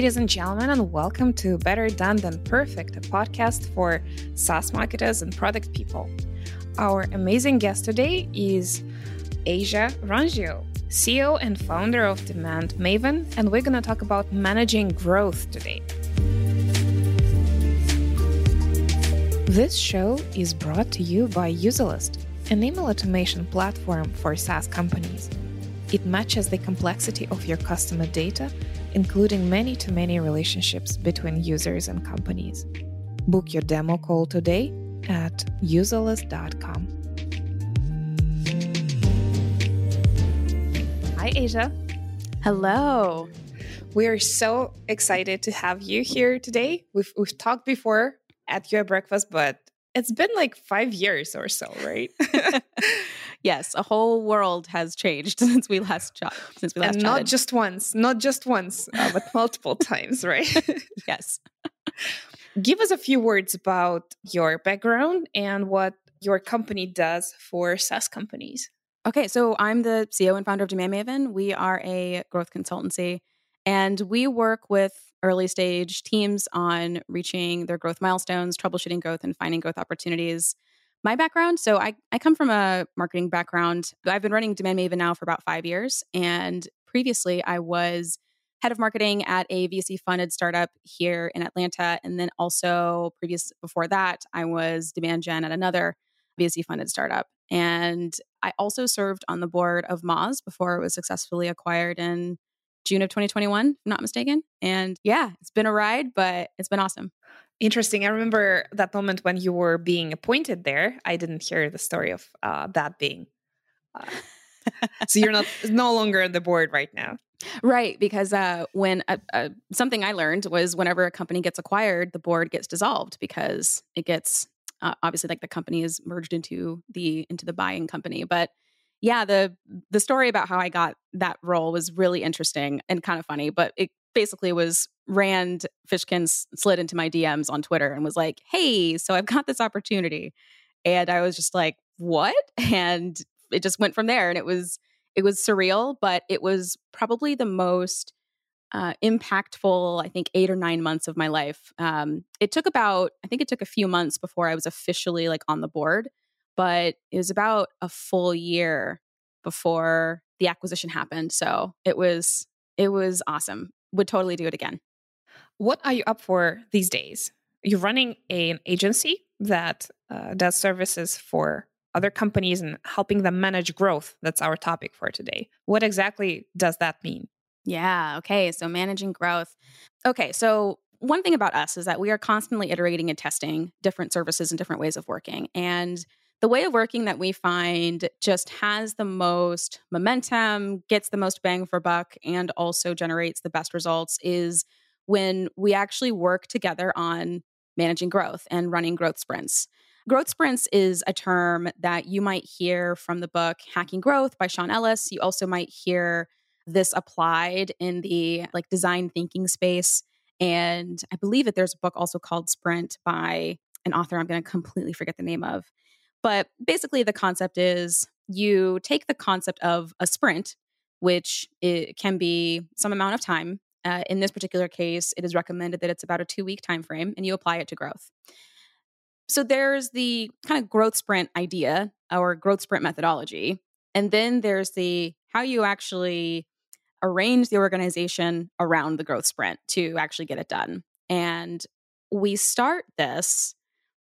Ladies and gentlemen, and welcome to Better Done Than Perfect, a podcast for SaaS marketers and product people. Our amazing guest today is Asia Orangio, CEO and founder of DemandMaven, and we're going to talk about managing growth today. This show is brought to you by Userlist, an email automation platform for SaaS companies. It matches the complexity of your customer data including many to many relationships between users and companies. Book your demo call today at userlist.com. Hi, Asia. Hello. We are so excited to have you here today. We've, we've talked before at your breakfast, but it's been like five years or so, right? yes, a whole world has changed since we last. Since we last and not just once, not just once, uh, but multiple times, right? yes. Give us a few words about your background and what your company does for SaaS companies. Okay, so I'm the CEO and founder of DemandMaven. We are a growth consultancy, and we work with early stage teams on reaching their growth milestones, troubleshooting growth, and finding growth opportunities. My background so I, I come from a marketing background. I've been running DemandMaven now for about five years and previously i was head of marketing at a vc funded startup here in atlanta and then also previous before that i was demand gen at another vc funded startup. And i also served on the board of moz before it was successfully acquired in june of 2021 i'm not mistaken and yeah it's been a ride but it's been awesome Interesting. I remember that moment when you were being appointed there. I didn't hear the story of uh, that being. Uh, so you're not no longer on the board right now. Right, because uh, when uh, uh, something I learned was whenever a company gets acquired, the board gets dissolved because it gets uh, obviously like the company is merged into the into the buying company. But yeah, the the story about how I got that role was really interesting and kind of funny. But it basically was Rand Fishkin slid into my DMs on Twitter and was like, "Hey, so I've got this opportunity," and I was just like, "What?" And it just went from there, and it was it was surreal, but it was probably the most uh, impactful, I think, eight or nine months of my life. Um, it took about, I think, it took a few months before I was officially like on the board, but it was about a full year before the acquisition happened. So it was it was awesome. Would totally do it again. What are you up for these days? You're running an agency that uh, does services for other companies and helping them manage growth. That's our topic for today. What exactly does that mean? Yeah. Okay. So managing growth. Okay. So one thing about us is that we are constantly iterating and testing different services and different ways of working. And the way of working that we find just has the most momentum, gets the most bang for buck, and also generates the best results is when we actually work together on managing growth and running growth sprints. Growth sprints is a term that you might hear from the book Hacking Growth by Sean Ellis. You also might hear this applied in the like design thinking space. And I believe that there's a book also called Sprint by an author I'm going to completely forget the name of. But basically, the concept is you take the concept of a sprint, which it can be some amount of time uh, in this particular case, it is recommended that it's about a two week time frame, and you apply it to growth. So there's the kind of growth sprint idea or growth sprint methodology, and then there's the how you actually arrange the organization around the growth sprint to actually get it done. And we start this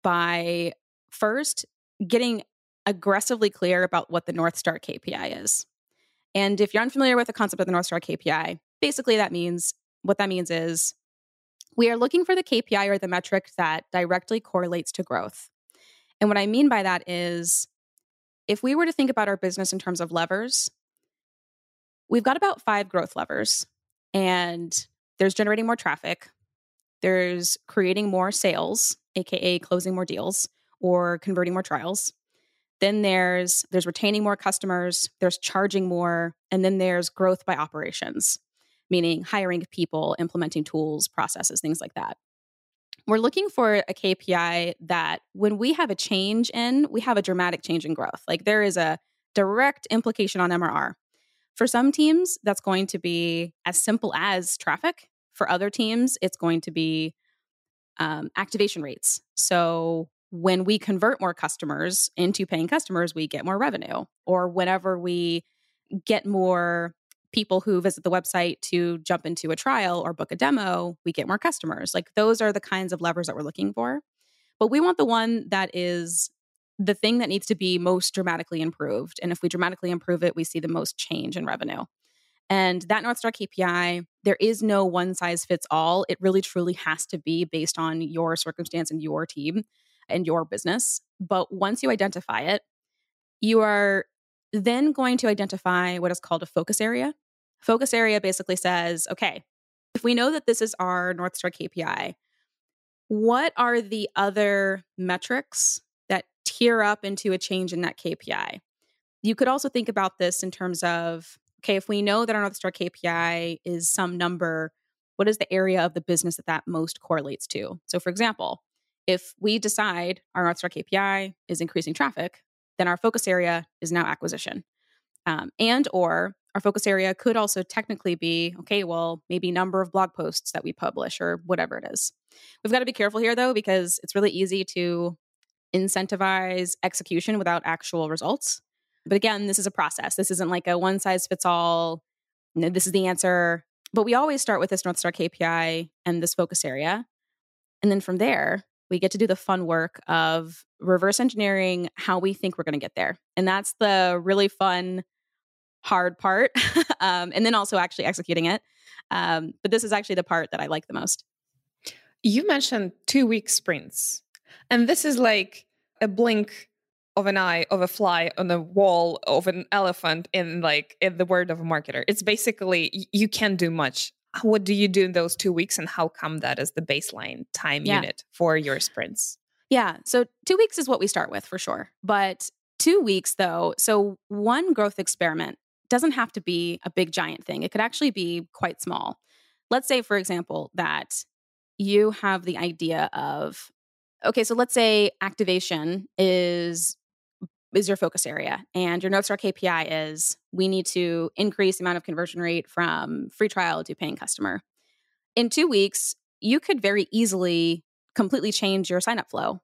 by first getting aggressively clear about what the North Star KPI is. And if you're unfamiliar with the concept of the North Star KPI, basically that means what that means is we are looking for the KPI or the metric that directly correlates to growth. And what I mean by that is if we were to think about our business in terms of levers, we've got about five growth levers. And there's generating more traffic, there's creating more sales, aka closing more deals or converting more trials. Then there's there's retaining more customers, there's charging more, and then there's growth by operations meaning hiring people, implementing tools, processes, things like that. We're looking for a KPI that when we have a change in, we have a dramatic change in growth. Like there is a direct implication on MRR. For some teams, that's going to be as simple as traffic. For other teams, it's going to be um, activation rates. So when we convert more customers into paying customers, we get more revenue. Or whenever we get more people who visit the website to jump into a trial or book a demo, we get more customers. Like those are the kinds of levers that we're looking for. But we want the one that is the thing that needs to be most dramatically improved. And if we dramatically improve it, we see the most change in revenue. And that North Star KPI, there is no one size fits all. It really truly has to be based on your circumstance and your team and your business. But once you identify it, you are then going to identify what is called a focus area. Focus area basically says, okay, if we know that this is our North Star KPI, what are the other metrics that tier up into a change in that KPI? You could also think about this in terms of okay, if we know that our North Star KPI is some number, what is the area of the business that that most correlates to? So, for example, if we decide our North Star KPI is increasing traffic, then our focus area is now acquisition. Um, and or our focus area could also technically be okay well maybe number of blog posts that we publish or whatever it is. We've got to be careful here though because it's really easy to incentivize execution without actual results. But again this is a process. This isn't like a one size fits all you know, this is the answer. But we always start with this north star kpi and this focus area. And then from there we get to do the fun work of reverse engineering how we think we're going to get there. And that's the really fun, hard part. um, and then also actually executing it. Um, but this is actually the part that I like the most. You mentioned two week sprints. And this is like a blink of an eye of a fly on the wall of an elephant in like in the word of a marketer. It's basically you can't do much what do you do in those two weeks and how come that is the baseline time yeah. unit for your sprints yeah so two weeks is what we start with for sure but two weeks though so one growth experiment doesn't have to be a big giant thing it could actually be quite small let's say for example that you have the idea of okay so let's say activation is is your focus area. And your North Star KPI is we need to increase the amount of conversion rate from free trial to paying customer. In two weeks, you could very easily completely change your sign up flow.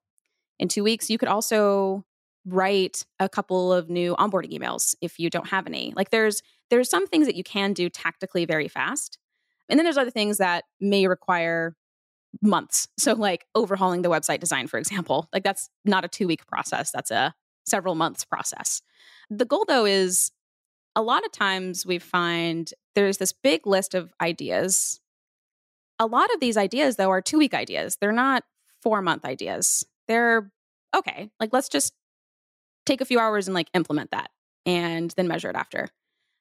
In two weeks, you could also write a couple of new onboarding emails if you don't have any. Like there's there's some things that you can do tactically very fast. And then there's other things that may require months. So like overhauling the website design for example. Like that's not a 2 week process. That's a several months process. The goal, though, is a lot of times we find there's this big list of ideas. A lot of these ideas, though, are two week ideas. They're not four month ideas. They're okay, like let's just take a few hours and like implement that and then measure it after.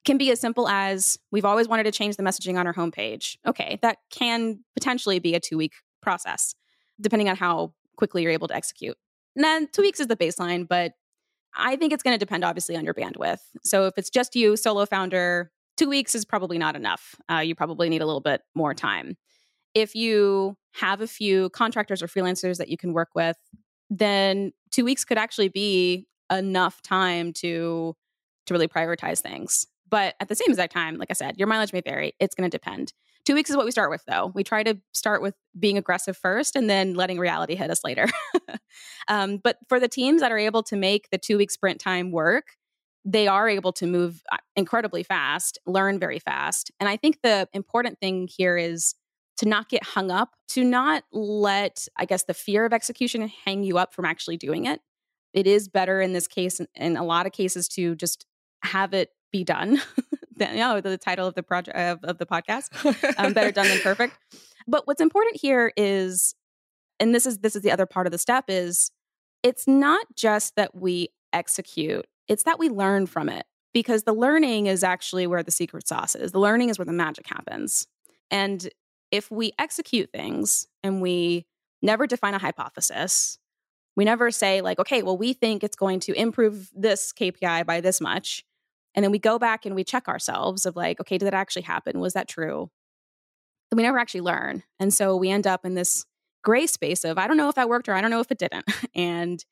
Can be as simple as we've always wanted to change the messaging on our homepage. Okay, that can potentially be a two week process, depending on how quickly you're able to execute. And then two weeks is the baseline, but I think it's going to depend obviously on your bandwidth. So if it's just you, solo founder, two weeks is probably not enough. Uh, you probably need a little bit more time. If you have a few contractors or freelancers that you can work with, then two weeks could actually be enough time to to really prioritize things. But at the same exact time, like I said, your mileage may vary. It's going to depend. Two weeks is what we start with, though. We try to start with being aggressive first and then letting reality hit us later. um, but for the teams that are able to make the two week sprint time work, they are able to move uh, incredibly fast, learn very fast. And I think the important thing here is to not get hung up, to not let, I guess, the fear of execution hang you up from actually doing it. It is better in this case, in a lot of cases, to just have it be done know, the title of the project of, of the podcast. Um, better done than perfect. But what's important here is, and this is this is the other part of the step is, it's not just that we execute; it's that we learn from it because the learning is actually where the secret sauce is. The learning is where the magic happens. And if we execute things and we never define a hypothesis, we never say like, okay, well, we think it's going to improve this KPI by this much and then we go back and we check ourselves of like, okay, did that actually happen? Was that true? But we never actually learn. And so we end up in this gray space of I don't know if that worked or I don't know if it didn't. And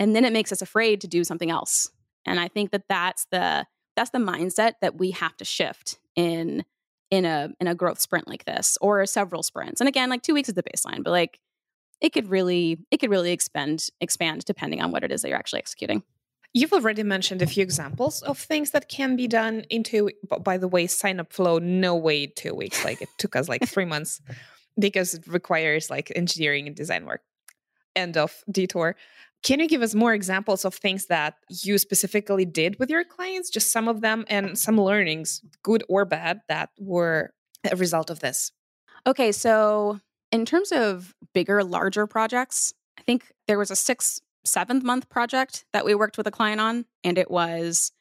and then it makes us afraid to do something else. And I think that that's the that's the mindset that we have to shift in in a in a growth sprint like this or several sprints. And again, like 2 weeks is the baseline, but like it could really it could really expand expand depending on what it is that you're actually executing. You've already mentioned a few examples of things that can be done in into by the way sign up flow no way 2 weeks like it took us like 3 months because it requires like engineering and design work. End of detour. Can you give us more examples of things that you specifically did with your clients? Just some of them and some learnings, good or bad, that were a result of this. Okay, so in terms of bigger, larger projects, I think there was a six, seventh month project that we worked with a client on, and it was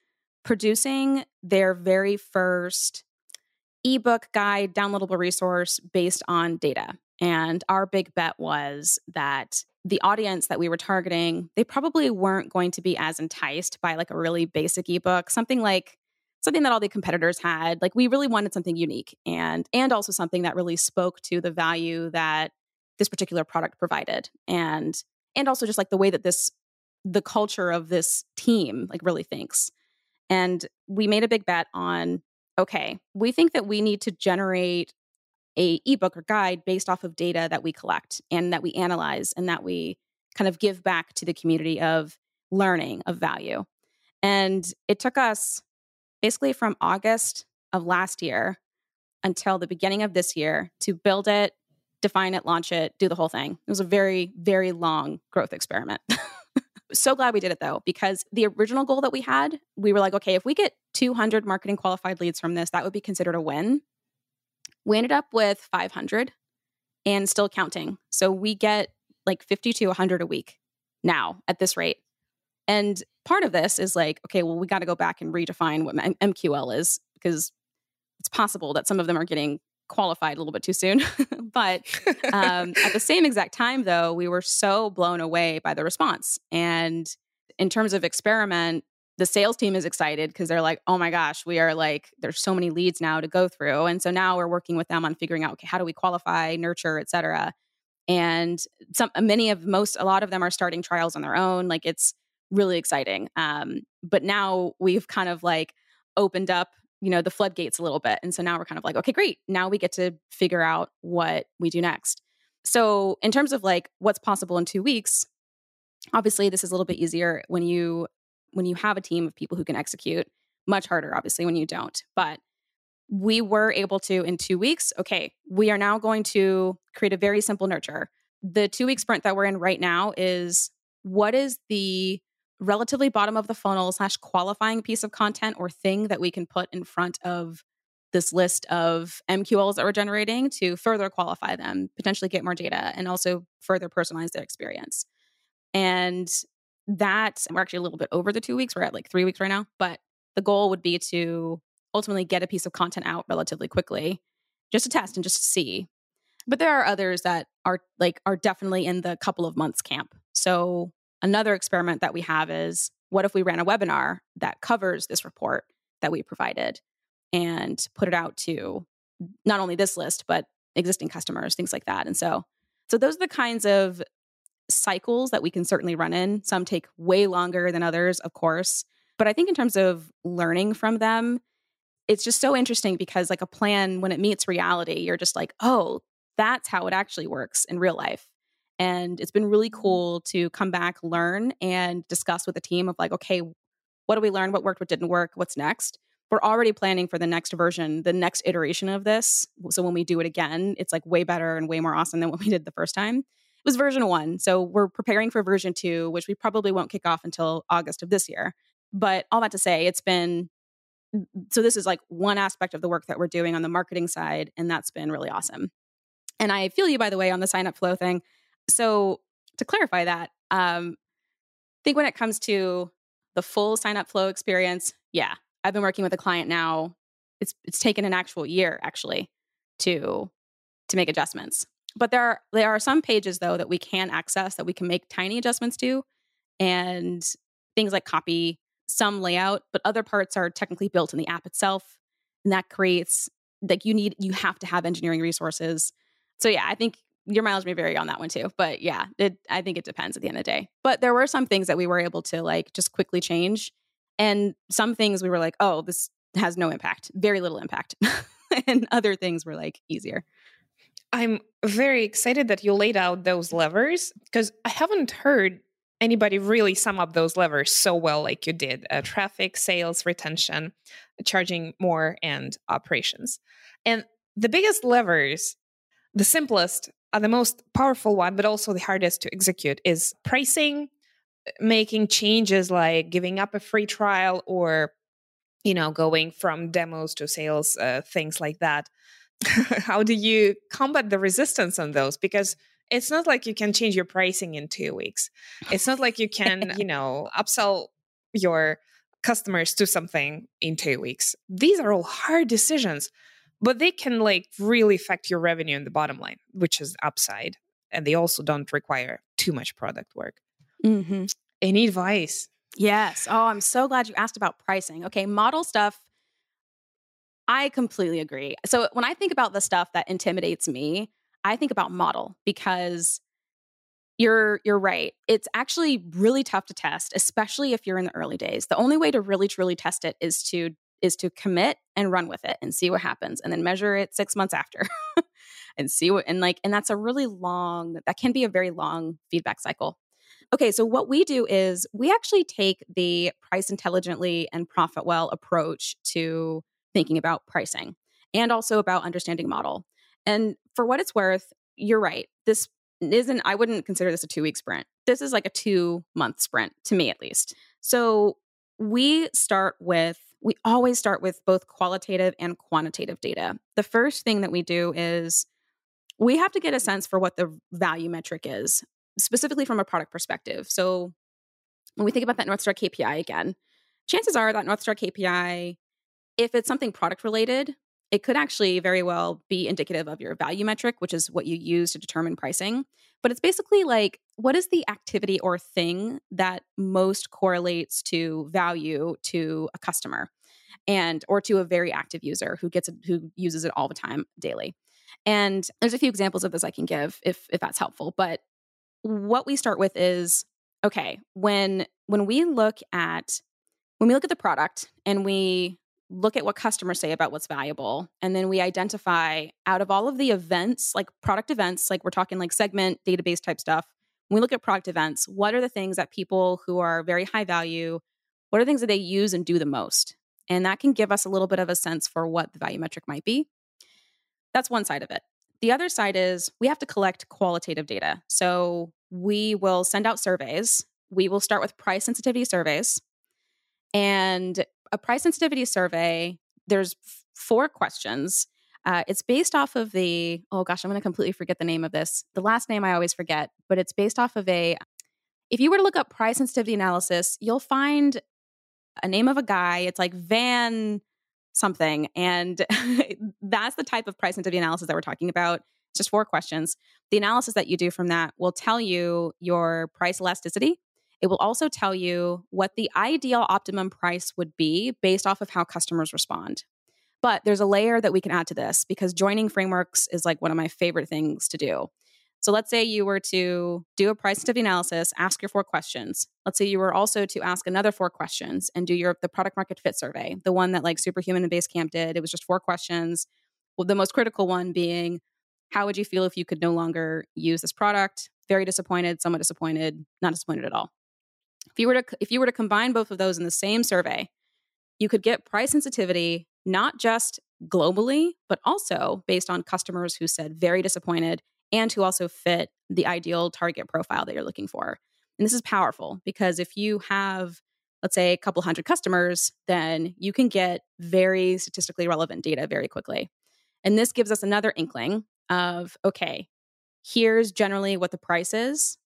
producing their very first ebook guide, downloadable resource based on data. And our big bet was that the audience that we were targeting, they probably weren't going to be as enticed by like a really basic ebook, something like something that all the competitors had. Like we really wanted something unique and and also something that really spoke to the value that this particular product provided. And and also just like the way that this the culture of this team like really thinks. And we made a big bet on okay, we think that we need to generate a ebook or guide based off of data that we collect and that we analyze and that we kind of give back to the community of learning of value. And it took us basically from August of last year until the beginning of this year to build it, define it, launch it, do the whole thing. It was a very, very long growth experiment. so glad we did it though, because the original goal that we had, we were like, okay, if we get 200 marketing qualified leads from this, that would be considered a win. We ended up with 500 and still counting. So we get like 50 to 100 a week now at this rate. And part of this is like, okay, well, we got to go back and redefine what MQL is because it's possible that some of them are getting qualified a little bit too soon. but um, at the same exact time, though, we were so blown away by the response. And in terms of experiment, the sales team is excited because they're like, oh my gosh, we are like, there's so many leads now to go through. And so now we're working with them on figuring out, okay, how do we qualify, nurture, et cetera. And some, many of most, a lot of them are starting trials on their own. Like it's really exciting. Um, but now we've kind of like opened up, you know, the floodgates a little bit. And so now we're kind of like, okay, great. Now we get to figure out what we do next. So in terms of like what's possible in two weeks, obviously this is a little bit easier when you when you have a team of people who can execute, much harder, obviously, when you don't. But we were able to, in two weeks, okay, we are now going to create a very simple nurture. The two week sprint that we're in right now is what is the relatively bottom of the funnel slash qualifying piece of content or thing that we can put in front of this list of MQLs that we're generating to further qualify them, potentially get more data, and also further personalize their experience. And that we're actually a little bit over the two weeks. We're at like three weeks right now, but the goal would be to ultimately get a piece of content out relatively quickly just to test and just to see. But there are others that are like are definitely in the couple of months camp. So another experiment that we have is what if we ran a webinar that covers this report that we provided and put it out to not only this list but existing customers, things like that. And so so those are the kinds of cycles that we can certainly run in. Some take way longer than others, of course. But I think in terms of learning from them, it's just so interesting because, like, a plan, when it meets reality, you're just like, oh, that's how it actually works in real life. And it's been really cool to come back, learn, and discuss with the team of like, okay, what do we learn? What worked? What didn't work? What's next? We're already planning for the next version, the next iteration of this. So when we do it again, it's like way better and way more awesome than what we did the first time It was version one. So we're preparing for version two, which we probably won't kick off until August of this year. But all that to say, it's been so this is like one aspect of the work that we're doing on the marketing side, and that's been really awesome. And I feel you, by the way, on the sign up flow thing. So to clarify that, um, I think when it comes to the full sign up flow experience, yeah, I've been working with a client now. It's it's taken an actual year actually to to make adjustments. But there are there are some pages though that we can access that we can make tiny adjustments to and things like copy, some layout, but other parts are technically built in the app itself. And that creates like you need you have to have engineering resources. So yeah, I think your mileage may vary on that one too. But yeah, it, I think it depends at the end of the day. But there were some things that we were able to like just quickly change. And some things we were like, oh, this has no impact, very little impact. and other things were like easier. I'm very excited that you laid out those levers because I haven't heard anybody really sum up those levers so well like you did uh, traffic, sales, retention, charging more, and operations. And the biggest levers, the simplest, are the most powerful one, but also the hardest to execute is pricing, making changes like giving up a free trial or you know going from demos to sales uh, things like that. How do you combat the resistance on those? Because it's not like you can change your pricing in two weeks. It's not like you can you know upsell your customers to something in two weeks. These are all hard decisions but they can like really affect your revenue and the bottom line which is upside and they also don't require too much product work mm-hmm. any advice yes oh i'm so glad you asked about pricing okay model stuff I completely agree. So when I think about the stuff that intimidates me, I think about model because you're you're right. It's actually really tough to test, especially if you're in the early days. The only way to really truly test it is to is to commit and run with it and see what happens and then measure it 6 months after. and see what and like and that's a really long that can be a very long feedback cycle. Okay, so what we do is we actually take the price intelligently and ProfitWell approach to thinking about pricing and also about understanding model. And for what it's worth, you're right. This isn't, I wouldn't consider this a two week sprint. This is like a two month sprint to me, at least. So we start with, we always start with both qualitative and quantitative data. The first thing that we do is we have to get a sense for what the value metric is, specifically from a product perspective. So when we think about that North Star KPI again, chances are that North Star KPI if it's something product related, it could actually very well be indicative of your value metric, which is what you use to determine pricing. But it's basically like what is the activity or thing that most correlates to value to a customer and or to a very active user who gets it, who uses it all the time daily. And there's a few examples of this I can give if if that's helpful, but what we start with is okay, when when we look at when we look at the product and we look at what customers say about what's valuable and then we identify out of all of the events like product events like we're talking like segment database type stuff when we look at product events what are the things that people who are very high value what are things that they use and do the most? And that can give us a little bit of a sense for what the value metric might be. That's one side of it. The other side is we have to collect qualitative data. So we will send out surveys. We will start with price sensitivity surveys. And a price sensitivity survey, there's four questions. Uh, it's based off of the, oh gosh, I'm going to completely forget the name of this. The last name I always forget, but it's based off of a, if you were to look up price sensitivity analysis, you'll find a name of a guy. It's like Van something. And that's the type of price sensitivity analysis that we're talking about. It's just four questions. The analysis that you do from that will tell you your price elasticity, it will also tell you what the ideal optimum price would be based off of how customers respond. But there's a layer that we can add to this because joining frameworks is like one of my favorite things to do. So let's say you were to do a price sensitivity analysis, ask your four questions. Let's say you were also to ask another four questions and do your the product market fit survey, the one that like Superhuman and Basecamp did. It was just four questions. Well, the most critical one being, how would you feel if you could no longer use this product? Very disappointed, somewhat disappointed, not disappointed at all. If you were to if you were to combine both of those in the same survey, you could get price sensitivity not just globally, but also based on customers who said very disappointed and who also fit the ideal target profile that you're looking for. And this is powerful because if you have let's say a couple hundred customers, then you can get very statistically relevant data very quickly. And this gives us another inkling of okay, here's generally what the price is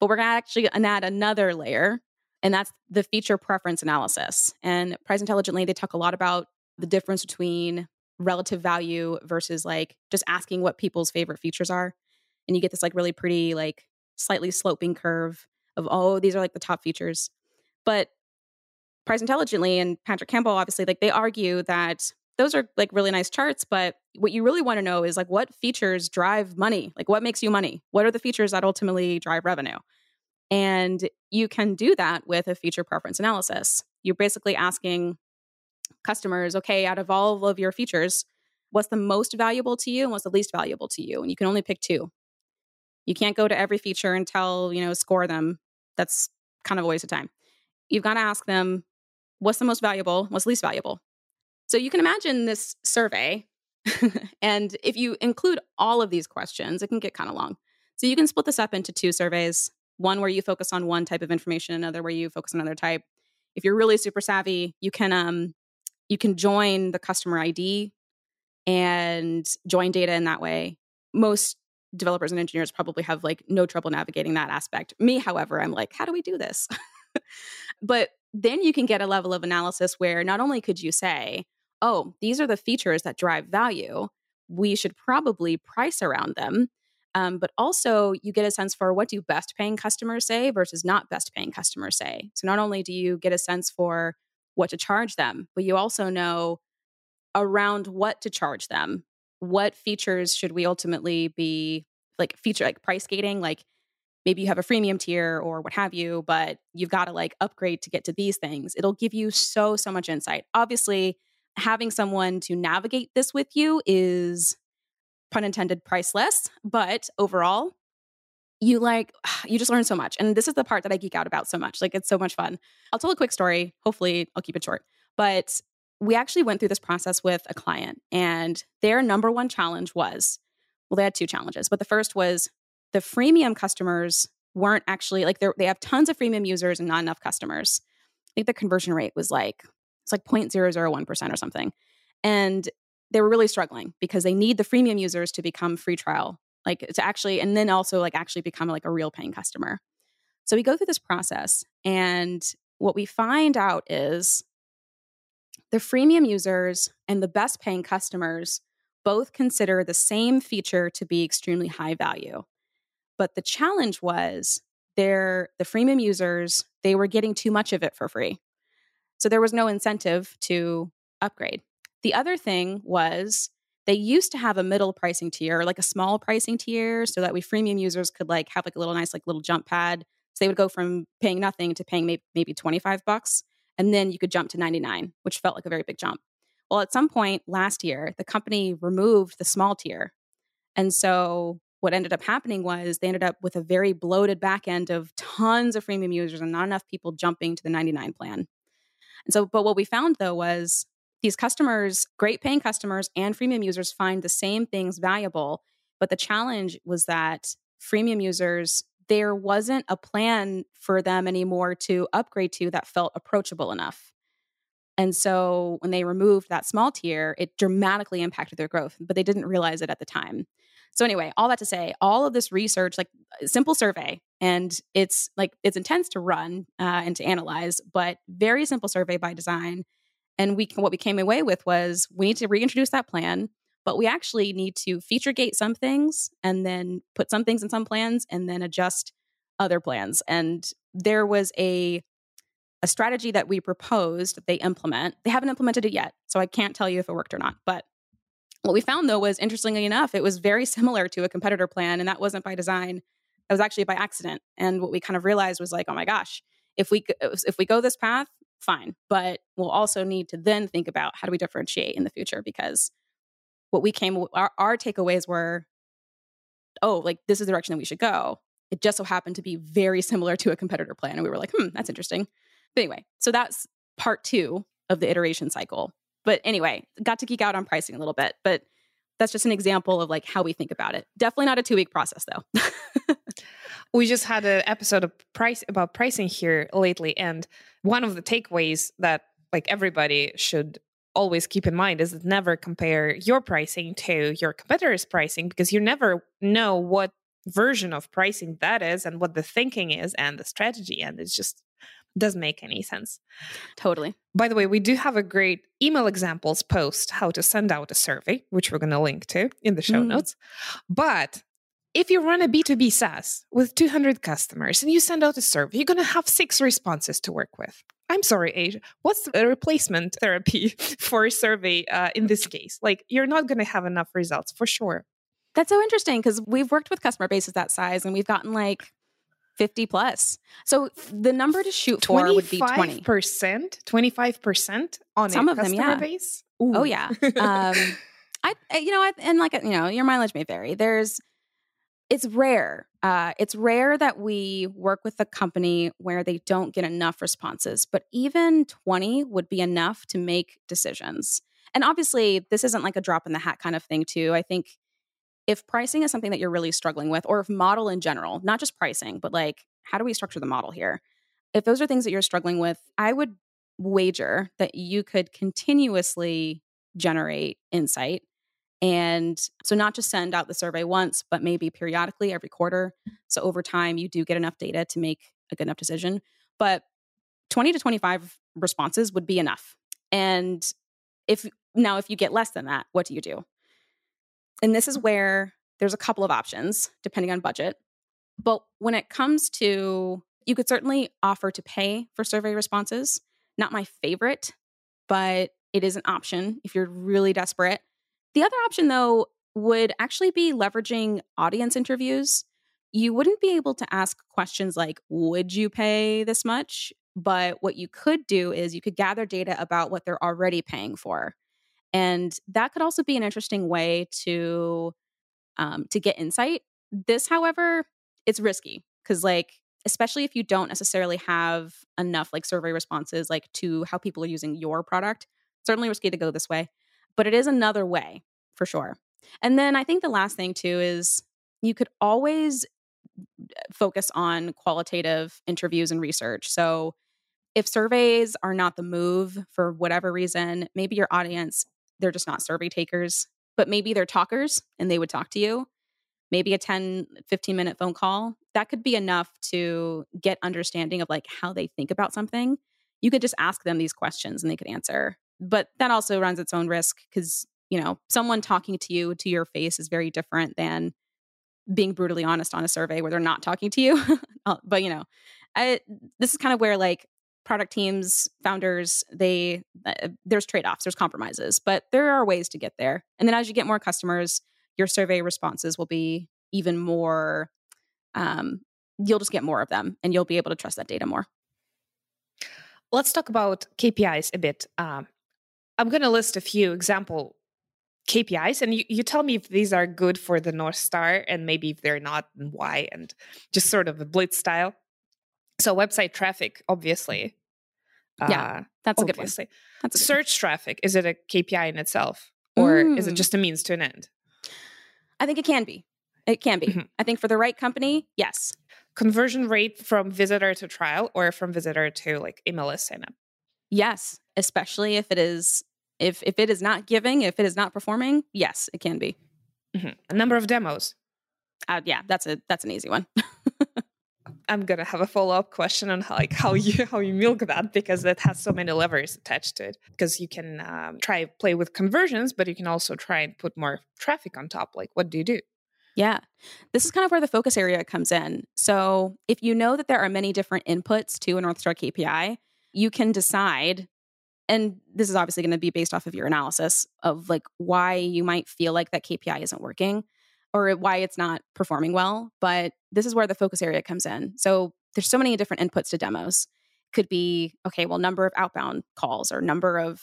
but we're going to actually add another layer, and that's the feature preference analysis. And Price Intelligently, they talk a lot about the difference between relative value versus like just asking what people's favorite features are. And you get this like really pretty, like slightly sloping curve of, oh, these are like the top features. But Price Intelligently and Patrick Campbell, obviously, like they argue that those are like really nice charts, but what you really want to know is like what features drive money? Like what makes you money? What are the features that ultimately drive revenue? And you can do that with a feature preference analysis. You're basically asking customers, okay, out of all of your features, what's the most valuable to you and what's the least valuable to you? And you can only pick two. You can't go to every feature and tell, you know, score them. That's kind of a waste of time. You've got to ask them, what's the most valuable? What's least valuable? So you can imagine this survey. and if you include all of these questions, it can get kind of long. So you can split this up into two surveys one where you focus on one type of information, another where you focus on another type. If you're really super savvy, you can um, you can join the customer ID and join data in that way. Most developers and engineers probably have like no trouble navigating that aspect. Me, however, I'm like, how do we do this? but then you can get a level of analysis where not only could you say, oh, these are the features that drive value, we should probably price around them. Um, but also, you get a sense for what do best paying customers say versus not best paying customers say. So, not only do you get a sense for what to charge them, but you also know around what to charge them. What features should we ultimately be like feature like price gating? Like maybe you have a freemium tier or what have you, but you've got to like upgrade to get to these things. It'll give you so, so much insight. Obviously, having someone to navigate this with you is pun intended priceless, but overall, you like you just learn so much. And this is the part that I geek out about so much. Like it's so much fun. I'll tell a quick story. Hopefully, I'll keep it short. But we actually went through this process with a client and their number one challenge was well they had two challenges, but the first was the freemium customers weren't actually like they have tons of freemium users and not enough customers. I think the conversion rate was like it's like 0.001% or something. And they were really struggling because they need the freemium users to become free trial, like to actually, and then also like actually become like a real paying customer. So we go through this process, and what we find out is the freemium users and the best paying customers both consider the same feature to be extremely high value. But the challenge was they're, the freemium users, they were getting too much of it for free. So there was no incentive to upgrade. The other thing was they used to have a middle pricing tier, like a small pricing tier, so that we freemium users could like have like a little nice like little jump pad. So they would go from paying nothing to paying maybe, maybe 25 bucks. And then you could jump to 99, which felt like a very big jump. Well, at some point last year, the company removed the small tier. And so what ended up happening was they ended up with a very bloated back end of tons of freemium users and not enough people jumping to the 99 plan. And so, but what we found though was these customers, great paying customers and freemium users find the same things valuable. But the challenge was that freemium users, there wasn't a plan for them anymore to upgrade to that felt approachable enough. And so when they removed that small tier, it dramatically impacted their growth, but they didn't realize it at the time. So anyway, all that to say, all of this research, like simple survey, and it's like it's intense to run uh, and to analyze, but very simple survey by design and we what we came away with was we need to reintroduce that plan, but we actually need to feature gate some things and then put some things in some plans and then adjust other plans. And there was a a strategy that we proposed they implement. They haven't implemented it yet, so I can't tell you if it worked or not. But what we found though was interestingly enough, it was very similar to a competitor plan, and that wasn't by design. It was actually by accident. And what we kind of realized was like, oh my gosh, if we if we go this path, fine. But we'll also need to then think about how do we differentiate in the future because what we came our, our takeaways were oh like this is the direction that we should go it just so happened to be very similar to a competitor plan and we were like hmm that's interesting but anyway so that's part two of the iteration cycle but anyway got to geek out on pricing a little bit but that's just an example of like how we think about it definitely not a two week process though we just had an episode of price about pricing here lately and one of the takeaways that like everybody should always keep in mind is that never compare your pricing to your competitor's pricing because you never know what version of pricing that is and what the thinking is and the strategy and it just doesn't make any sense totally by the way we do have a great email examples post how to send out a survey which we're going to link to in the show mm. notes but if you run a B2B SaaS with 200 customers and you send out a survey, you're going to have six responses to work with. I'm sorry, Asia. What's the replacement therapy for a survey uh, in this case? Like, you're not going to have enough results for sure. That's so interesting because we've worked with customer bases that size and we've gotten like 50 plus. So the number to shoot for would be 20 percent, 25 percent on some a of them. customer Yeah. base. Oh yeah. Um, I I- you know I, and like you know your mileage may vary. There's it's rare. Uh, it's rare that we work with a company where they don't get enough responses, but even 20 would be enough to make decisions. And obviously, this isn't like a drop in the hat kind of thing, too. I think if pricing is something that you're really struggling with, or if model in general, not just pricing, but like how do we structure the model here? If those are things that you're struggling with, I would wager that you could continuously generate insight. And so, not just send out the survey once, but maybe periodically every quarter. Mm. So, over time, you do get enough data to make a good enough decision. But 20 to 25 responses would be enough. And if now, if you get less than that, what do you do? And this is where there's a couple of options depending on budget. But when it comes to, you could certainly offer to pay for survey responses. Not my favorite, but it is an option if you're really desperate. The other option, though, would actually be leveraging audience interviews. You wouldn't be able to ask questions like, Would you pay this much? But what you could do is you could gather data about what they're already paying for. And that could also be an interesting way to um, to get insight. This, however, it's risky because, like, especially if you don't necessarily have enough like survey responses, like to how people are using your product, certainly risky to go this way. But it is another way for sure. And then I think the last thing too is you could always uh, focus on qualitative interviews and research. So if surveys are not the move for whatever reason, maybe your audience, they're just not survey takers, but maybe they're talkers and they would talk to you. Maybe a 10, 15 minute phone call, that could be enough to get understanding of like how they think about something. You could just ask them these questions and they could answer. But that also runs its own risk because, you know, someone talking to you to your face is very different than being brutally honest on a survey where they're not talking to you. but, you know, I, this is kind of where like product teams founders they uh, there's trade-offs there's compromises but there are ways to get there and then as you get more customers your survey responses will be even more um, you'll just get more of them and you'll be able to trust that data more Let's talk about KPIs a bit. Um, I'm going to list a few example KPIs, and you, you tell me if these are good for the North Star, and maybe if they're not, and why, and just sort of a blitz style. So, website traffic, obviously. Yeah, Uh, that's a good one obviously. that's a good one. Search traffic, is it a KPI in itself? Or is it Mm. just a means to an end? i think it can be it can be Mhm. i think for the right company yes Conversion rate from visitor to trial or from visitor to like email list sign up? yes especially if it is if if it is not giving if it is not performing yes it can be Mhm. A number of demos. uh, yeah that's a that's an easy one I'm gonna have a follow up question on how, like how you how you milk that because it has so many levers attached to it. Because you can um, try play with conversions, but you can also try and put more traffic on top. Like, what do you do? Yeah. This is kind of where the focus area comes in. So, if you know that there are many different inputs to a North Star KPI, you can decide, and this is obviously going to be based off of your analysis of like why you might feel like that KPI isn't working or why it's not performing well. But this is where the focus area comes in. So, there's so many different inputs to demos. Could be, okay, well, number of outbound calls or number of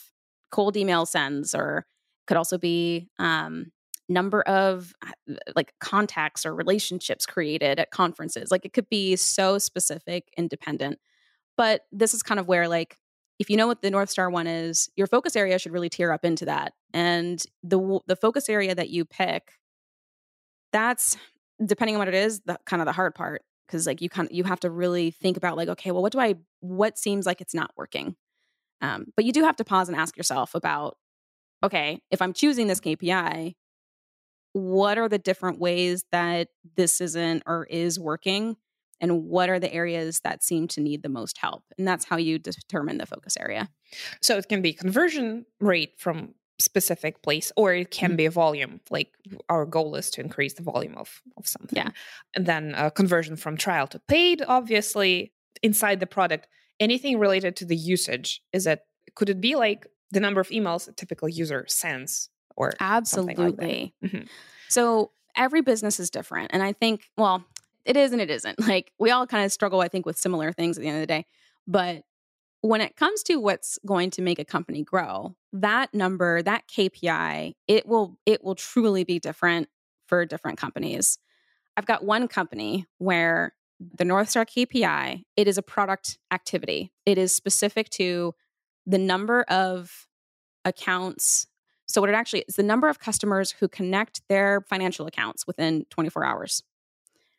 cold email sends, or could also be, um, number of uh, like contacts or relationships created at conferences. Like it could be so specific, independent. But this is kind of where like if you know what the North Star one is, your focus area should really tier up into that. And the the focus area that you pick, that's depending on what it is, the kind of the hard part because like you kind of you have to really think about like okay, well what do I what seems like it's not working. Um, but you do have to pause and ask yourself about okay, if I'm choosing this KPI, what are the different ways that this isn't or is working and what are the areas that seem to need the most help and that's how you determine the focus area So it can be conversion rate from specific place, or it can Mhm. be a volume. Like our goal is to increase the volume of of something. Yeah. and then uh, conversion from trial to paid. Obviously, inside the product, anything related to the usage. Is it could it be like the number of emails a typical user sends, or something like that? absolutely Mhm. so every business is different and i think well it is and it isn't. Like we all kind of struggle, I think, with similar things at the end of the day. But when it comes to what's going to make a company grow, that number, that KPI, it will it will truly be different for different companies. I've got one company where the North Star KPI, it is a product activity. It is specific to the number of accounts. So what it actually is the number of customers who connect their financial accounts within 24 hours.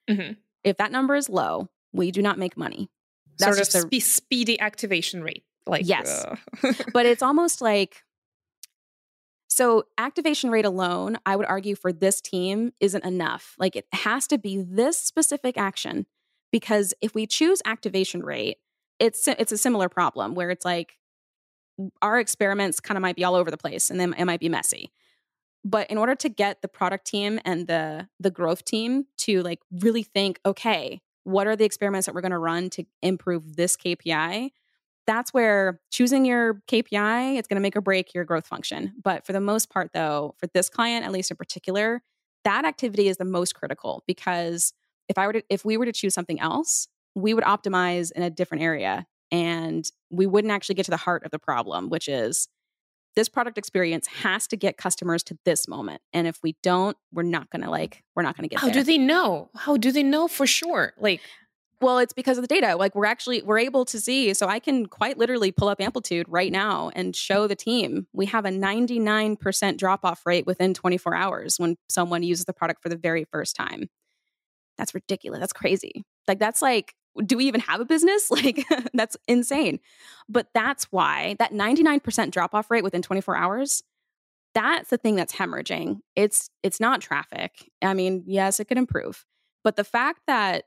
Mm-hmm. If that number is low, we do not make money. That's sort of a, spe- speedy activation rate. Like yes, uh. but it's almost like so activation rate alone, I would argue for this team isn't enough. Like it has to be this specific action because if we choose activation rate, it's it's a similar problem where it's like our experiments kind of might be all over the place and then it might be messy. But in order to get the product team and the the growth team to like really think, okay, what are the experiments that we're going to run to improve this KPI? That's where choosing your KPI, it's going to make or break your growth function. But for the most part though, for this client at least in particular, that activity is the most critical because if I were to if we were to choose something else, we would optimize in a different area and we wouldn't actually get to the heart of the problem, which is this product experience has to get customers to this moment. And if we don't, we're not going to like, we're not going to get there. How there. do they know? How do they know for sure? Like, well, it's because of the data. Like we're actually we're able to see. So I can quite literally pull up Amplitude right now and show the team. We have a 99% drop off rate within 24 hours when someone uses the product for the very first time. That's ridiculous. That's crazy. Like that's like do we even have a business? Like that's insane. But that's why that 99% drop off rate within 24 hours, that's the thing that's hemorrhaging. It's it's not traffic. I mean, yes, it could improve. But the fact that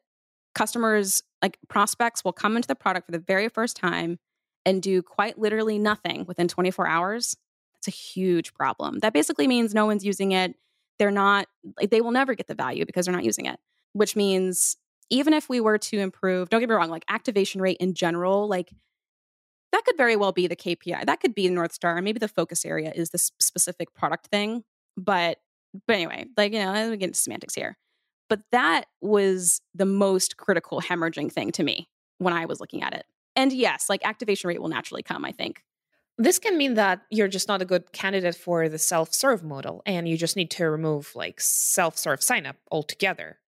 customers like prospects will come into the product for the very first time and do quite literally nothing within 24 hours, that's a huge problem. That basically means no one's using it. They're not like they will never get the value because they're not using it, which means even if we were to improve, don't get me wrong, like activation rate in general, like that could very well be the KPI. That could be the North Star. Maybe the focus area is this specific product thing. But but anyway, like, you know, we get into semantics here. But that was the most critical hemorrhaging thing to me when I was looking at it. And yes, like activation rate will naturally come, I think. This can mean that you're just not a good candidate for the self serve model and you just need to remove like self serve sign up altogether.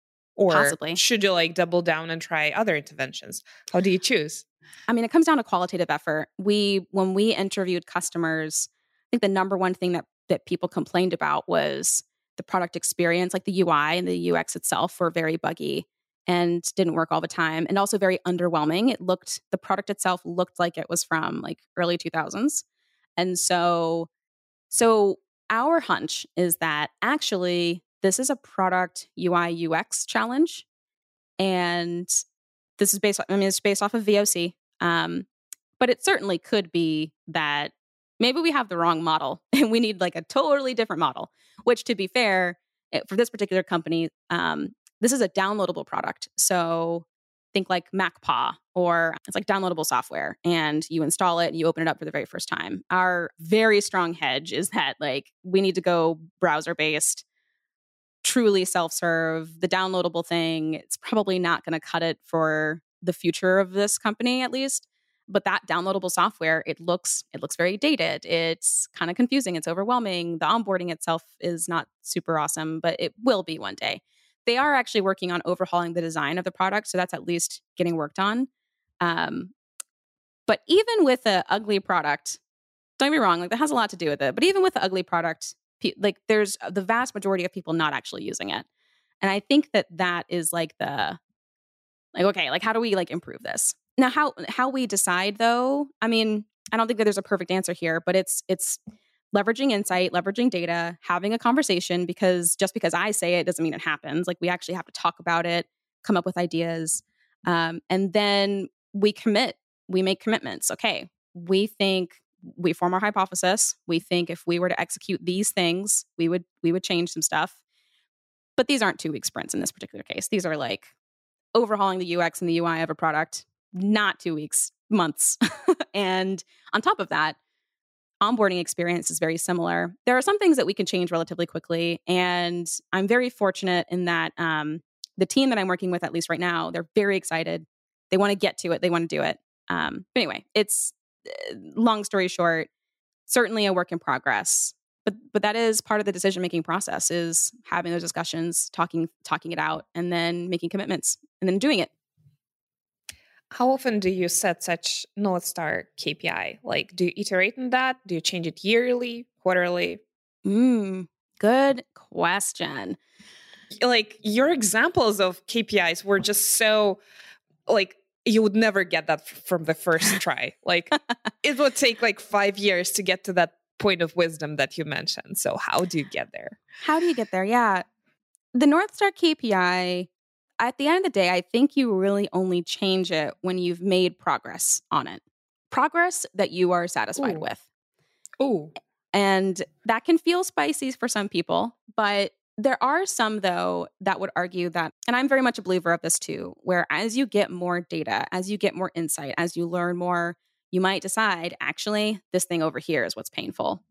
Or Possibly. should you like double down and try other interventions? How do you choose? I mean, it comes down to qualitative effort. We when we interviewed customers, I think the number one thing that that people complained about was the product experience, like the UI and the UX itself were very buggy and didn't work all the time and also very underwhelming. It looked the product itself looked like it was from like early 2000s. And so so our hunch is that actually this is a product UI UX challenge. And this is based, I mean, it's based off of VOC. Um, but it certainly could be that maybe we have the wrong model and we need like a totally different model, which to be fair, for this particular company, um, this is a downloadable product. So think like MacPaw or it's like downloadable software and you install it and you open it up for the very first time. Our very strong hedge is that like we need to go browser based truly self serve, the downloadable thing, it's probably not going to cut it for the future of this company, at least. But that downloadable software, it looks it looks very dated. It's kind of confusing. It's overwhelming. The onboarding itself is not super awesome, but it will be one day. They are actually working on overhauling the design of the product, so that's at least getting worked on. Um, but even with an ugly product, don't me wrong, like that has a lot to do with it. But even with the ugly product, like there's uh, the vast majority of people not actually using it. And i think that that is like the like okay like how do we like improve this? Now how how we decide though i mean i don't think that there's a perfect answer here but it's it's leveraging insight leveraging data having a conversation because just because i say it doesn't mean it happens. Like we actually have to talk about it come up with ideas um, and then we commit we make commitments. Okay we think we form our hypothesis. We think if we were to execute these things, we would we would change some stuff. But these aren't two week sprints in this particular case. These are like overhauling the UX and the UI of a product, not two weeks, months. and on top of that, onboarding experience is very similar. There are some things that we can change relatively quickly, and I'm very fortunate in that um, the team that I'm working with, at least right now, they're very excited. They want to get to it. They want to do it. Um, anyway, it's long story short, certainly a work in progress. But but that is part of the decision making process is having those discussions, talking talking it out, and then making commitments, and then doing it. How often do you set such North Star KPI? Like, do you iterate on that? Do you change it yearly, quarterly? Mm, good question. Like, your examples of KPIs were just so, like, you would never get that from the first try. Like, it would take like five years to get to that point of wisdom that you mentioned. So, how do you get there? How do you get there? Yeah. The North Star KPI at the end of the day, I think you really only change it when you've made progress on it. Progress that you are satisfied Ooh. with. Oh. And that can feel spicy for some people, but there are some, though, that would argue that, and I'm very much a believer of this too, where as you get more data, as you get more insight, as you learn more, you might decide, actually, this thing over here is what's painful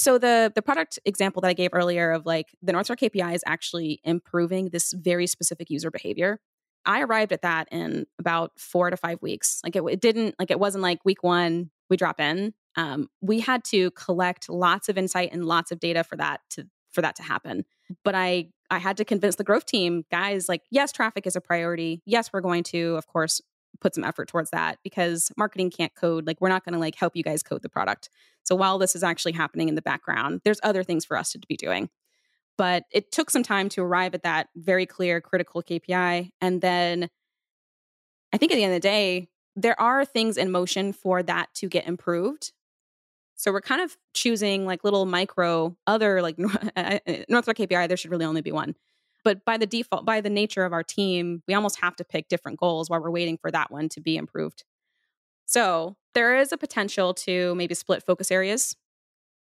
so the the product example that I gave earlier of like the North Star KPI is actually improving this very specific user behavior. I arrived at that in about four to five weeks. Like it, it didn't like it wasn't like week one we drop in. Um, we had to collect lots of insight and lots of data for that to for that to happen. But I I had to convince the growth team, guys, like yes, traffic is a priority. Yes, we're going to, of course, put some effort towards that because marketing can't code. Like we're not going to like help you guys code the product. So while this is actually happening in the background, there's other things for us to be doing. But it took some time to arrive at that very clear critical KPI. And then I think at the end of the day, there are things in motion for that to get improved. So we're kind of choosing like little micro other like North KPI. There should really only be one. But by the default, by the nature of our team, we almost have to pick different goals while we're waiting for that one to be improved. So there is a potential to maybe split focus areas,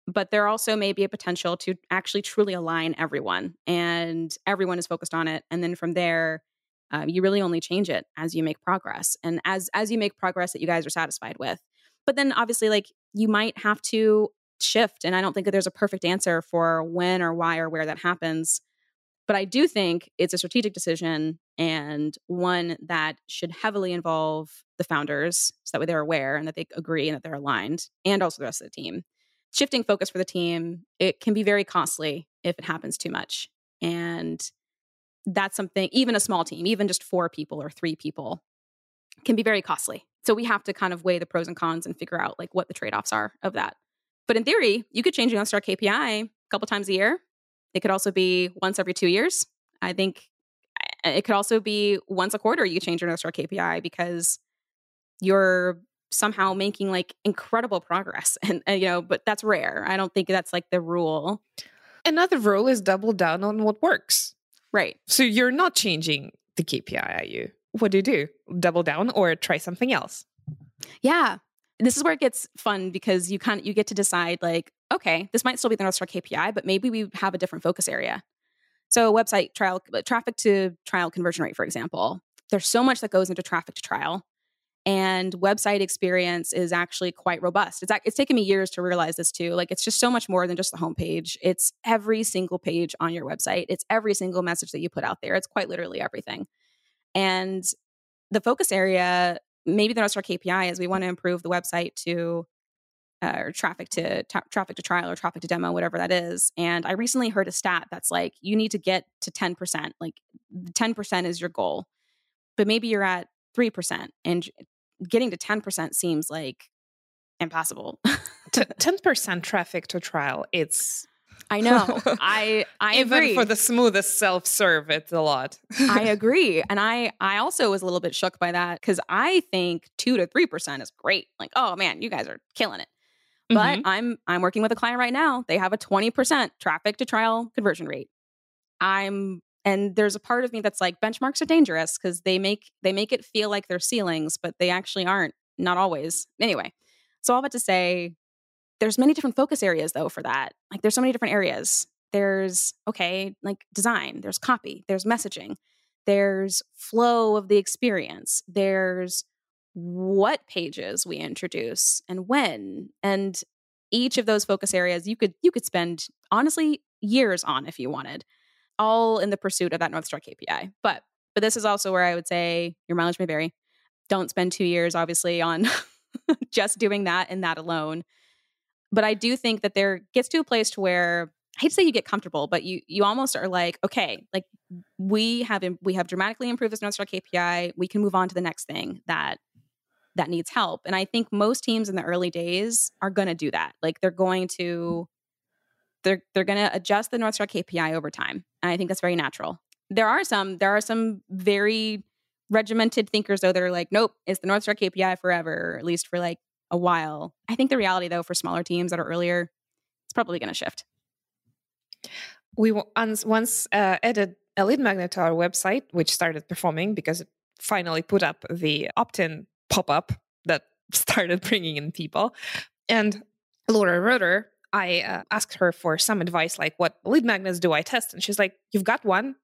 but there also may be a potential to actually truly align everyone and everyone is focused on it. And then from there, uh, you really only change it as you make progress and as as you make progress that you guys are satisfied with. But then obviously, like you might have to shift, and I don't think that there's a perfect answer for when or why or where that happens. But I do think it's a strategic decision and one that should heavily involve the founders so that way they're aware and that they agree and that they're aligned, and also the rest of the team. Shifting focus for the team, it can be very costly if it happens too much. And that's something, even a small team, even just four people or three people, can be very costly. So we have to kind of weigh the pros and cons and figure out like what the trade offs are of that. But in theory, you could change your North Star KPI a couple times a year it could also be once every two years. I think eh, it could also be once a quarter you change your North Star KPI because you're somehow making like incredible progress. And, and, you know, but that's rare. I don't think that's like the rule. Another rule is double down on what works. Right. So you're not changing the KPI, are you? What do you do? Double down or try something else? Yeah. This is where it gets fun because you of you get to decide like, okay, this might still be the North Star KPI, but maybe we have a different focus area. So, website trial, uh, traffic to trial conversion rate, for example, there's so much that goes into traffic to trial. And website experience is actually quite robust. It's, it's taken me years to realize this too. Like, it's just so much more than just the homepage. It's every single page on your website, it's every single message that you put out there. It's quite literally everything. And the focus area, maybe the North Star KPI is we want to improve the website to uh, or traffic to traffic to trial or traffic to demo, whatever that is. And I recently heard a stat that's like you need to get to 10%. Like 10% is your goal, but maybe you're at 3%. And getting to 10% seems like impossible. 10% traffic to trial, it's I know. I I even agree. for the smoothest self serve, it's a lot. I agree, and I I also was a little bit shook by that because I think two to three percent is great. Like, oh man, you guys are killing it. But mm-hmm. I'm I'm working with a client right now. They have a 20% traffic to trial conversion rate. I'm and there's a part of me that's like benchmarks are dangerous because they make they make it feel like they're ceilings, but they actually aren't. Not always. Anyway, so all but to say, there's many different focus areas though for that. Like there's so many different areas. There's okay, like design. There's copy. There's messaging. There's flow of the experience. There's what pages we introduce and when and each of those focus areas you could you could spend honestly years on if you wanted all in the pursuit of that North Star KPI. But but this is also where I would say your mileage may vary. Don't spend two years, obviously, on just doing that and that alone. But I do think that there gets to a place to where I hate to say you get comfortable, but you you almost are like, okay, like we have we have dramatically improved this North Star KPI. We can move on to the next thing that that needs help. And I think most teams in the early days are going to do that. Like they're going to they're they're going to adjust the North Star KPI over time. And I think that's very natural. There are some there are some very regimented thinkers though that are like, nope, it's the North Star KPI forever, at least for like a while. I think the reality though for smaller teams that are earlier, it's probably going to shift. We once uh, added a lead magnet to our website, which started performing because it finally put up the opt-in pop-up that started bringing in people. And Laura Roeder, I uh, asked her for some advice, like what lead magnets do I test? And she's like, "You've got one.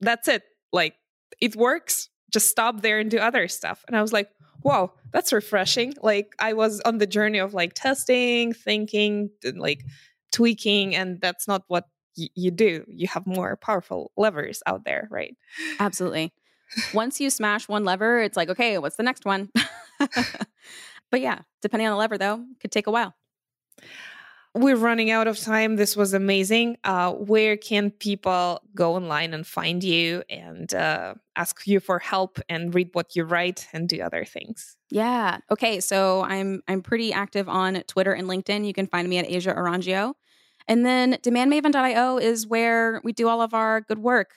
That's it. Like it works. Just stop there and do other stuff." And I was like, "Whoa, that's refreshing." Like I was on the journey of like testing, thinking, like tweaking, and that's not what you do. You have more powerful levers out there, right? Absolutely. Once you smash one lever, it's like, okay, what's the next one? but yeah, depending on the lever, though, could take a while. We're running out of time. This was amazing. Uh, where can people go online and find you and uh, ask you for help and read what you write and do other things? Yeah. Okay. So I'm I'm pretty active on Twitter and LinkedIn. You can find me at Asia Orangio. And then demandmaven.io is where we do all of our good work.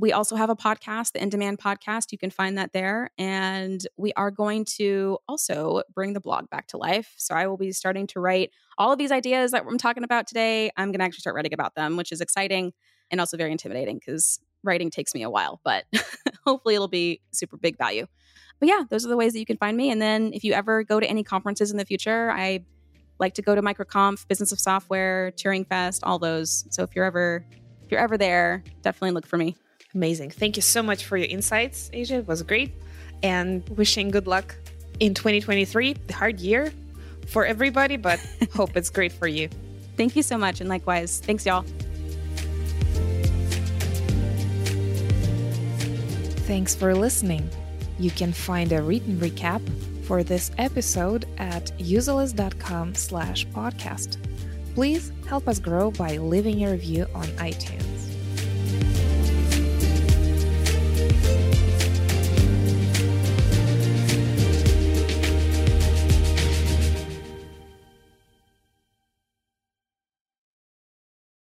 We also have a podcast, the In Demand podcast. You can find that there. And we are going to also bring the blog back to life. So I will be starting to write all of these ideas that I'm talking about today. I'm going to actually start writing about them, which is exciting and also very intimidating because writing takes me a while, but hopefully it'll be super big value. But yeah, those are the ways that you can find me. And then if you ever go to any conferences in the future, I like to go to microconf business of software turing fest all those so if you're ever if you're ever there definitely look for me amazing. Thank you so much for your insights asia it was great. And wishing good luck in 2023 the hard year for everybody but hope it's great for you. Thank you so much. And likewise. Thanks y'all. Thanks for listening. You can find a written recap for this episode at userlist.com slash podcast. Please help us grow by leaving a review on iTunes.